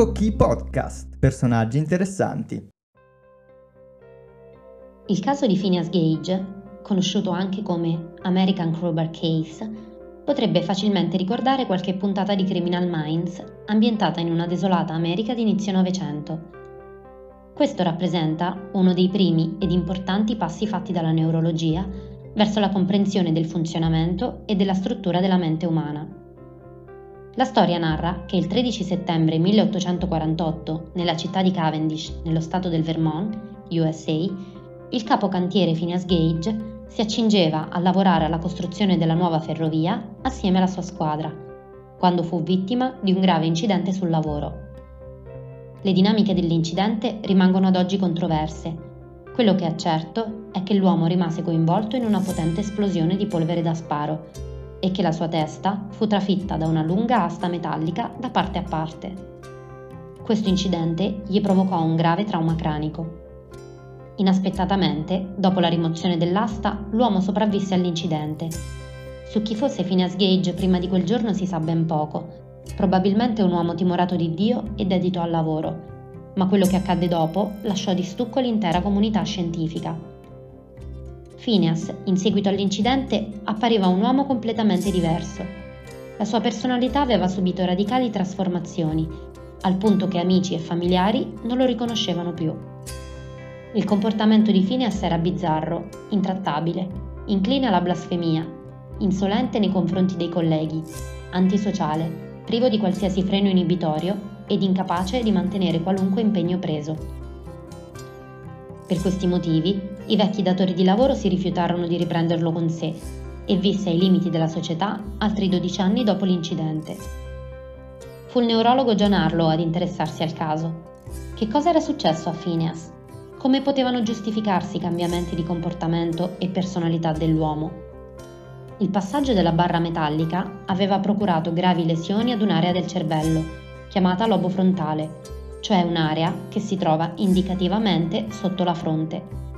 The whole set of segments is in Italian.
Medico Key Podcast. Personaggi interessanti. Il caso di Phineas Gage, conosciuto anche come American Crowbar Case, potrebbe facilmente ricordare qualche puntata di Criminal Minds ambientata in una desolata America di inizio Novecento. Questo rappresenta uno dei primi ed importanti passi fatti dalla neurologia verso la comprensione del funzionamento e della struttura della mente umana. La storia narra che il 13 settembre 1848, nella città di Cavendish, nello stato del Vermont, USA, il capo cantiere Phineas Gage si accingeva a lavorare alla costruzione della nuova ferrovia assieme alla sua squadra, quando fu vittima di un grave incidente sul lavoro. Le dinamiche dell'incidente rimangono ad oggi controverse. Quello che è certo è che l'uomo rimase coinvolto in una potente esplosione di polvere da sparo e che la sua testa fu trafitta da una lunga asta metallica da parte a parte. Questo incidente gli provocò un grave trauma cranico. Inaspettatamente, dopo la rimozione dell'asta, l'uomo sopravvisse all'incidente. Su chi fosse Phineas Gage prima di quel giorno si sa ben poco. Probabilmente un uomo timorato di Dio e dedito al lavoro. Ma quello che accadde dopo lasciò di stucco l'intera comunità scientifica. Phineas, in seguito all'incidente, appariva un uomo completamente diverso. La sua personalità aveva subito radicali trasformazioni, al punto che amici e familiari non lo riconoscevano più. Il comportamento di Phineas era bizzarro, intrattabile, incline alla blasfemia, insolente nei confronti dei colleghi, antisociale, privo di qualsiasi freno inibitorio ed incapace di mantenere qualunque impegno preso. Per questi motivi, i vecchi datori di lavoro si rifiutarono di riprenderlo con sé e visse ai limiti della società altri 12 anni dopo l'incidente. Fu il neurologo John Arlow ad interessarsi al caso. Che cosa era successo a Phineas? come potevano giustificarsi i cambiamenti di comportamento e personalità dell'uomo. Il passaggio della barra metallica aveva procurato gravi lesioni ad un'area del cervello, chiamata lobo frontale, cioè un'area che si trova indicativamente sotto la fronte.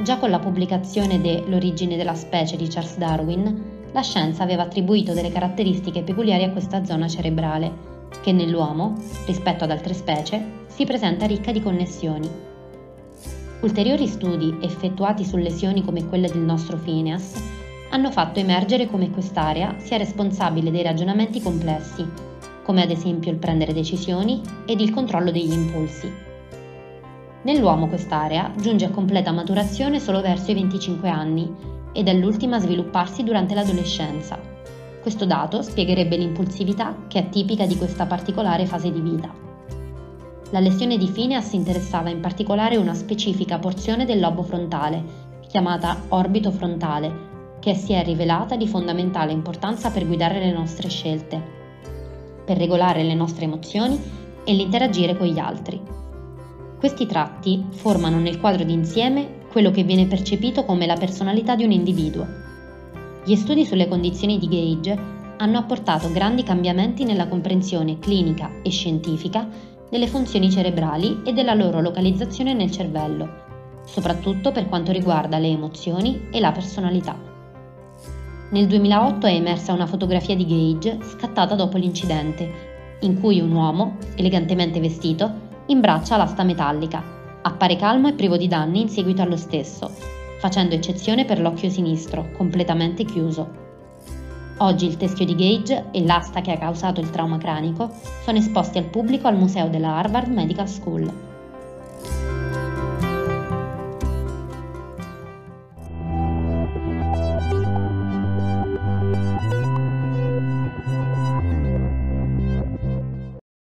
Già con la pubblicazione de L'origine della specie di Charles Darwin, la scienza aveva attribuito delle caratteristiche peculiari a questa zona cerebrale, che nell'uomo, rispetto ad altre specie, si presenta ricca di connessioni. Ulteriori studi effettuati su lesioni come quelle del nostro Phineas hanno fatto emergere come quest'area sia responsabile dei ragionamenti complessi, come ad esempio il prendere decisioni ed il controllo degli impulsi. Nell'uomo quest'area giunge a completa maturazione solo verso i 25 anni ed è l'ultima a svilupparsi durante l'adolescenza. Questo dato spiegherebbe l'impulsività che è tipica di questa particolare fase di vita. La lesione di Phineas interessava in particolare una specifica porzione del lobo frontale, chiamata orbito frontale, che si è rivelata di fondamentale importanza per guidare le nostre scelte, per regolare le nostre emozioni e l'interagire con gli altri. Questi tratti formano nel quadro d'insieme quello che viene percepito come la personalità di un individuo. Gli studi sulle condizioni di Gage hanno apportato grandi cambiamenti nella comprensione clinica e scientifica delle funzioni cerebrali e della loro localizzazione nel cervello, soprattutto per quanto riguarda le emozioni e la personalità. Nel 2008 è emersa una fotografia di Gage scattata dopo l'incidente, in cui un uomo, elegantemente vestito, imbraccia l'asta metallica, appare calmo e privo di danni in seguito allo stesso, facendo eccezione per l'occhio sinistro, completamente chiuso. Oggi il teschio di Gage e l'asta che ha causato il trauma cranico sono esposti al pubblico al museo della Harvard Medical School.